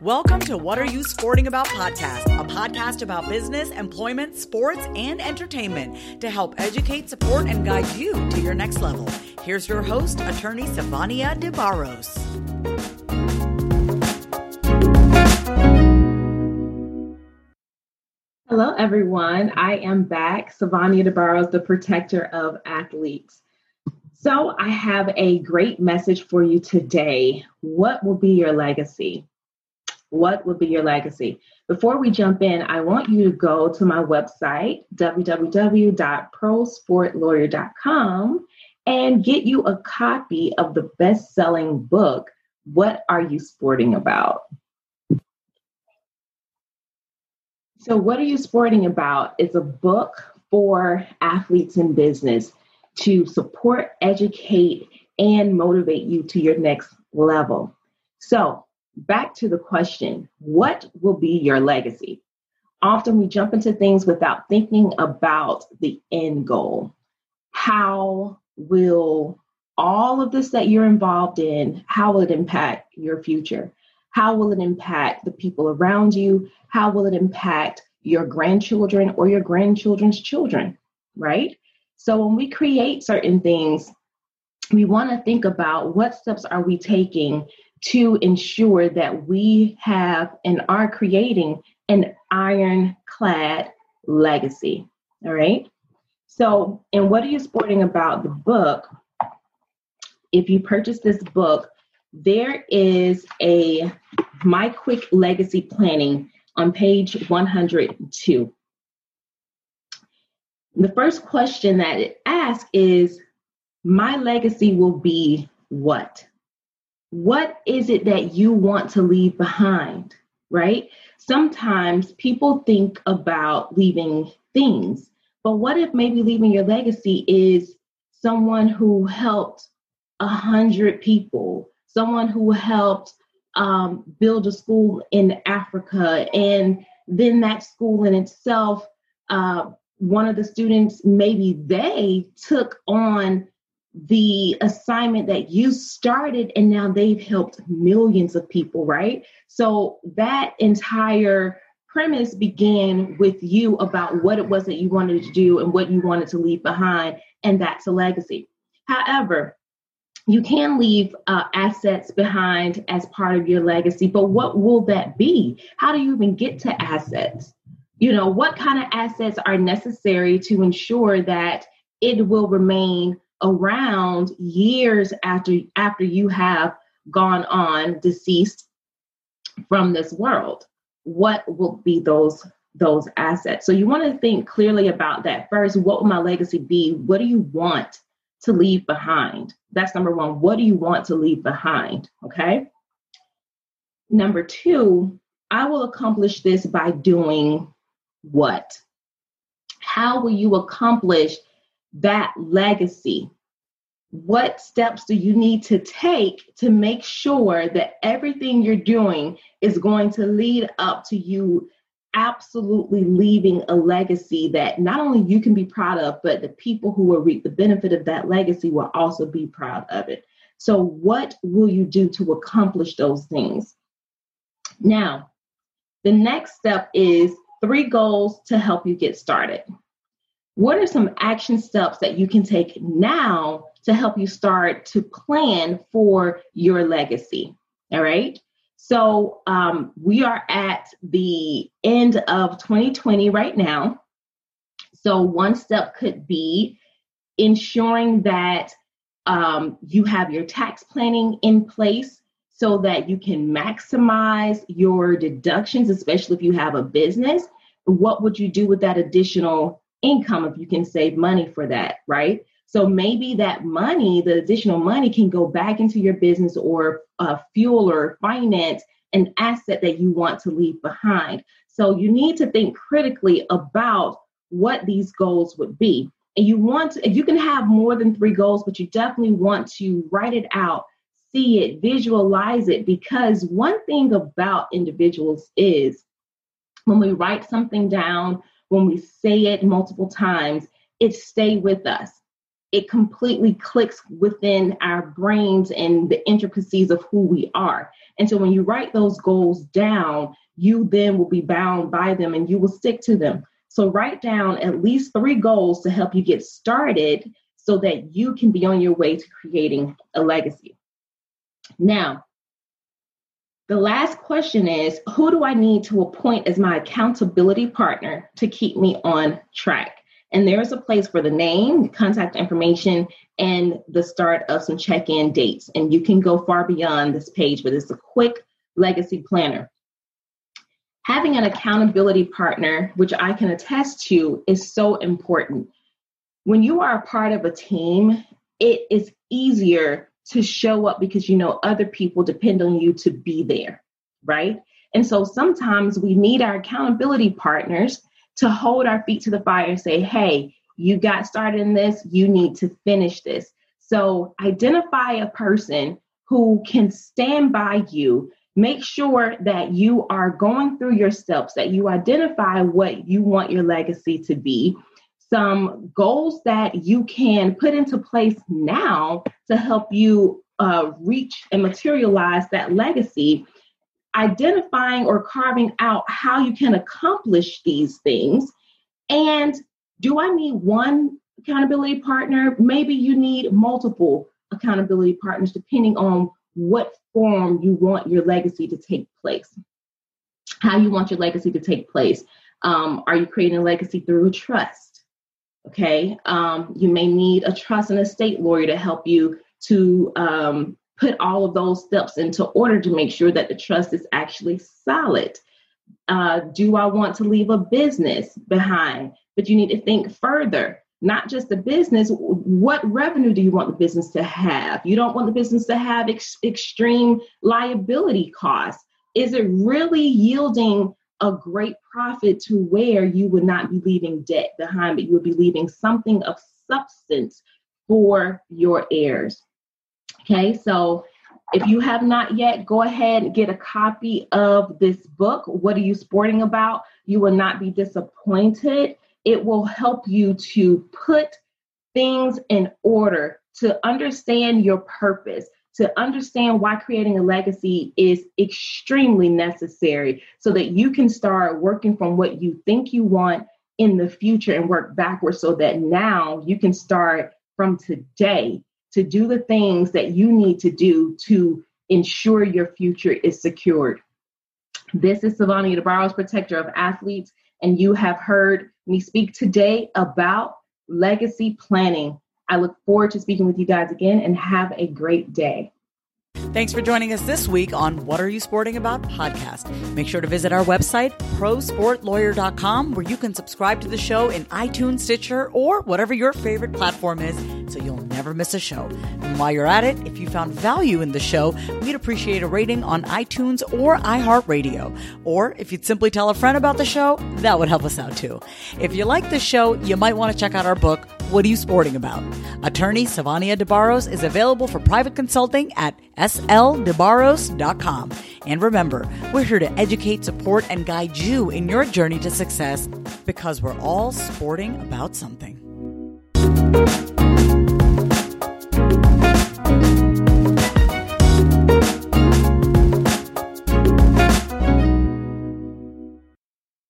Welcome to What Are You Sporting About podcast, a podcast about business, employment, sports, and entertainment to help educate, support, and guide you to your next level. Here's your host, attorney Savania DeBarros. Hello, everyone. I am back, Savania DeBarros, the protector of athletes. So, I have a great message for you today. What will be your legacy? What will be your legacy? Before we jump in, I want you to go to my website, www.prosportlawyer.com, and get you a copy of the best selling book, What Are You Sporting About? So, What Are You Sporting About is a book for athletes in business to support, educate, and motivate you to your next level. So, back to the question what will be your legacy? Often we jump into things without thinking about the end goal. How will all of this that you're involved in, how will it impact your future? How will it impact the people around you? How will it impact your grandchildren or your grandchildren's children? Right? So when we create certain things, we want to think about what steps are we taking to ensure that we have and are creating an ironclad legacy. All right. So, and what are you sporting about the book? If you purchase this book, there is a My Quick Legacy Planning on page 102. The first question that it asks is My legacy will be what? what is it that you want to leave behind, right? Sometimes people think about leaving things, but what if maybe leaving your legacy is someone who helped a hundred people, someone who helped um, build a school in Africa, and then that school in itself, uh, one of the students, maybe they took on the assignment that you started and now they've helped millions of people, right? So that entire premise began with you about what it was that you wanted to do and what you wanted to leave behind, and that's a legacy. However, you can leave uh, assets behind as part of your legacy, but what will that be? How do you even get to assets? You know, what kind of assets are necessary to ensure that it will remain around years after after you have gone on deceased from this world? What will be those those assets? So you want to think clearly about that first. What will my legacy be? What do you want to leave behind? That's number one. What do you want to leave behind? Okay? Number two i will accomplish this by doing what how will you accomplish that legacy? What steps do you need to take to make sure that everything you're doing is going to lead up to you absolutely leaving a legacy that not only you can be proud of, but the people who will reap the benefit of that legacy will also be proud of it. So, what will you do to accomplish those things? Now, the next step is three goals to help you get started what are some action steps that you can take now to help you start to plan for your legacy? All right. So um, we are at the end of 2020 right now. So one step could be ensuring that um, you have your tax planning in place so that you can maximize your deductions, especially if you have a business. What would you do with that additional income if you can save money for that, right? So maybe that money, the additional money, can go back into your business or uh, fuel or finance an asset that you want to leave behind. So you need to think critically about what these goals would be. And you want to, you can have more than three goals, but you definitely want to write it out, see it, visualize it, because one thing about individuals is when we write something down when we say it multiple times, it stay with us. it completely clicks within our brains and the intricacies of who we are. And so when you write those goals down, you then will be bound by them and you will stick to them. So write down at least three goals to help you get started so that you can be on your way to creating a legacy. Now, the last question is Who do I need to appoint as my accountability partner to keep me on track? And there's a place for the name, contact information, and the start of some check in dates. And you can go far beyond this page, but it's a quick legacy planner. Having an accountability partner, which I can attest to, is so important. When you are a part of a team, it is easier to show up because you know other people depend on you to be there, right? And so sometimes we need our accountability partners to hold our feet to the fire and say, hey, you got started in this, you need to finish this. So identify a person who can stand by you. Make sure that you are going through your steps, that you identify what you want your legacy to be, some goals that you can put into place now to help you uh, reach and materialize that legacy, identifying or carving out how you can accomplish these things. And do I need one accountability partner? Maybe you need multiple accountability partners depending on what form you want your legacy to take place, how you want your legacy to take place. Um, are you creating a legacy through trust? Okay, um, you may need a trust and estate lawyer to help you to um, put all of those steps into order to make sure that the trust is actually solid. Uh, do I want to leave a business behind? But you need to think further, not just the business. What revenue do you want the business to have? You don't want the business to have ex- extreme liability costs. Is it really yielding a great profit to where you would not be leaving debt behind, but you would be leaving something of substance for your heirs. Okay, so if you have not yet, go ahead and get a copy of this book. What are you sporting about? You will not be disappointed. It will help you to put things in order, to understand your purpose, to understand why creating a legacy is extremely necessary so that you can start working from what you think you want in the future and work backwards so that now you can start from today to do the things that you need to do to ensure your future is secured. This is Sylvania DeBarros, protector of athletes, and you have heard me speak today about legacy planning. I look forward to speaking with you guys again and have a great day. Thanks for joining us this week on What Are You Sporting About podcast. Make sure to visit our website, prosportlawyer.com, where you can subscribe to the show in iTunes, Stitcher, or whatever your favorite platform is so you'll never miss a show. And while you're at it, if you found value in the show, we'd appreciate a rating on iTunes or iHeartRadio. Or if you'd simply tell a friend about the show, that would help us out too. If you like the show, you might want to check out our book, What Are You Sporting About? Attorney Sylvania DeBarros is available for private consulting at sldebarros.com. And remember, we're here to educate, support, and guide you in your journey to success because we're all sporting about something.